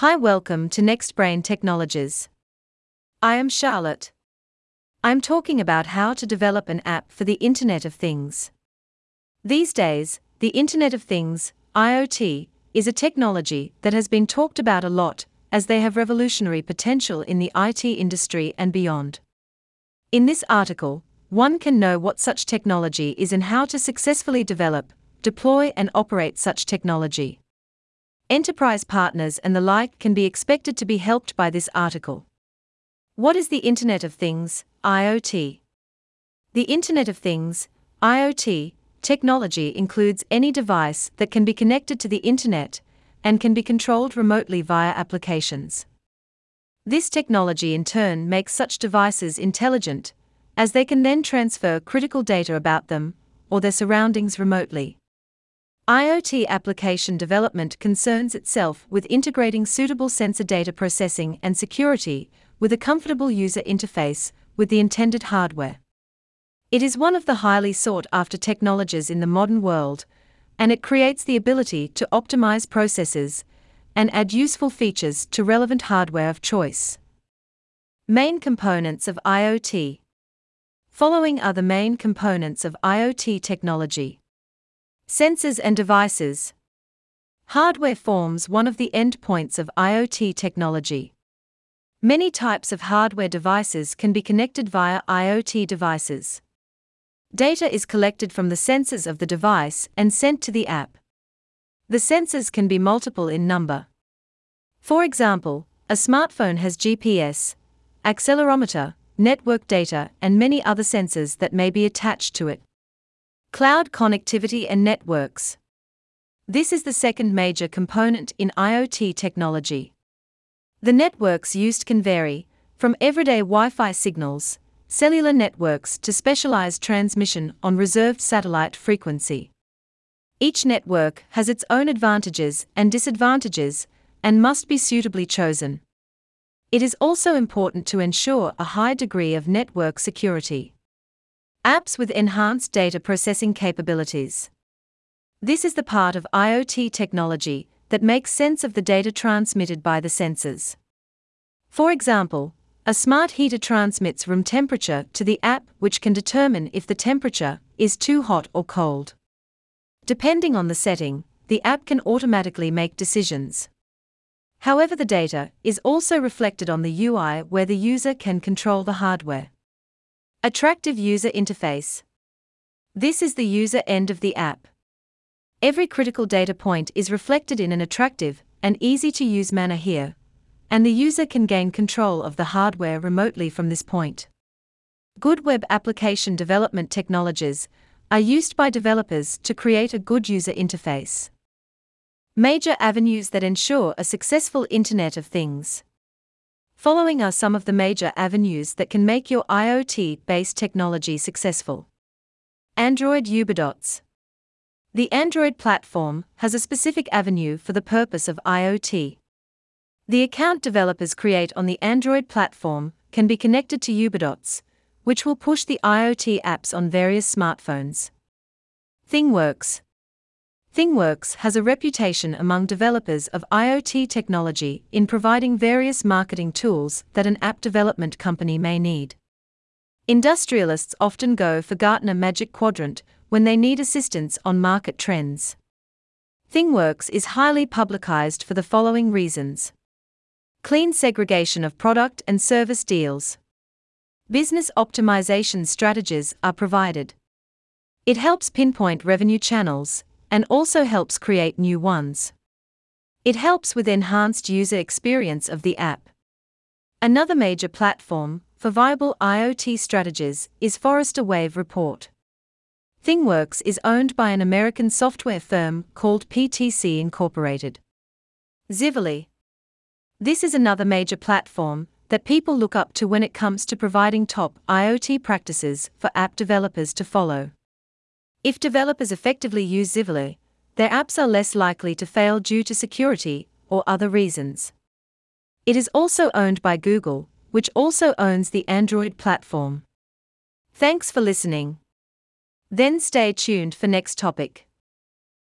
Hi, welcome to Next Brain Technologies. I am Charlotte. I'm talking about how to develop an app for the Internet of Things. These days, the Internet of Things, IoT, is a technology that has been talked about a lot as they have revolutionary potential in the IT industry and beyond. In this article, one can know what such technology is and how to successfully develop, deploy, and operate such technology. Enterprise partners and the like can be expected to be helped by this article. What is the Internet of Things, IoT? The Internet of Things, IoT, technology includes any device that can be connected to the Internet and can be controlled remotely via applications. This technology in turn makes such devices intelligent, as they can then transfer critical data about them or their surroundings remotely. IoT application development concerns itself with integrating suitable sensor data processing and security with a comfortable user interface with the intended hardware. It is one of the highly sought after technologies in the modern world, and it creates the ability to optimize processes and add useful features to relevant hardware of choice. Main components of IoT Following are the main components of IoT technology. Sensors and devices. Hardware forms one of the endpoints of IoT technology. Many types of hardware devices can be connected via IoT devices. Data is collected from the sensors of the device and sent to the app. The sensors can be multiple in number. For example, a smartphone has GPS, accelerometer, network data, and many other sensors that may be attached to it. Cloud connectivity and networks. This is the second major component in IoT technology. The networks used can vary, from everyday Wi Fi signals, cellular networks to specialized transmission on reserved satellite frequency. Each network has its own advantages and disadvantages and must be suitably chosen. It is also important to ensure a high degree of network security. Apps with enhanced data processing capabilities. This is the part of IoT technology that makes sense of the data transmitted by the sensors. For example, a smart heater transmits room temperature to the app, which can determine if the temperature is too hot or cold. Depending on the setting, the app can automatically make decisions. However, the data is also reflected on the UI where the user can control the hardware. Attractive user interface. This is the user end of the app. Every critical data point is reflected in an attractive and easy to use manner here, and the user can gain control of the hardware remotely from this point. Good web application development technologies are used by developers to create a good user interface. Major avenues that ensure a successful Internet of Things. Following are some of the major avenues that can make your IoT based technology successful. Android Ubidots. The Android platform has a specific avenue for the purpose of IoT. The account developers create on the Android platform can be connected to Ubidots, which will push the IoT apps on various smartphones. ThingWorx. ThingWorx has a reputation among developers of IoT technology in providing various marketing tools that an app development company may need. Industrialists often go for Gartner Magic Quadrant when they need assistance on market trends. ThingWorx is highly publicized for the following reasons clean segregation of product and service deals, business optimization strategies are provided. It helps pinpoint revenue channels, and also helps create new ones. It helps with enhanced user experience of the app. Another major platform for viable IoT strategies is Forrester Wave Report. ThingWorx is owned by an American software firm called PTC Incorporated. Xively. This is another major platform that people look up to when it comes to providing top IoT practices for app developers to follow. If developers effectively use Xively, their apps are less likely to fail due to security or other reasons. It is also owned by Google, which also owns the Android platform. Thanks for listening. Then stay tuned for next topic.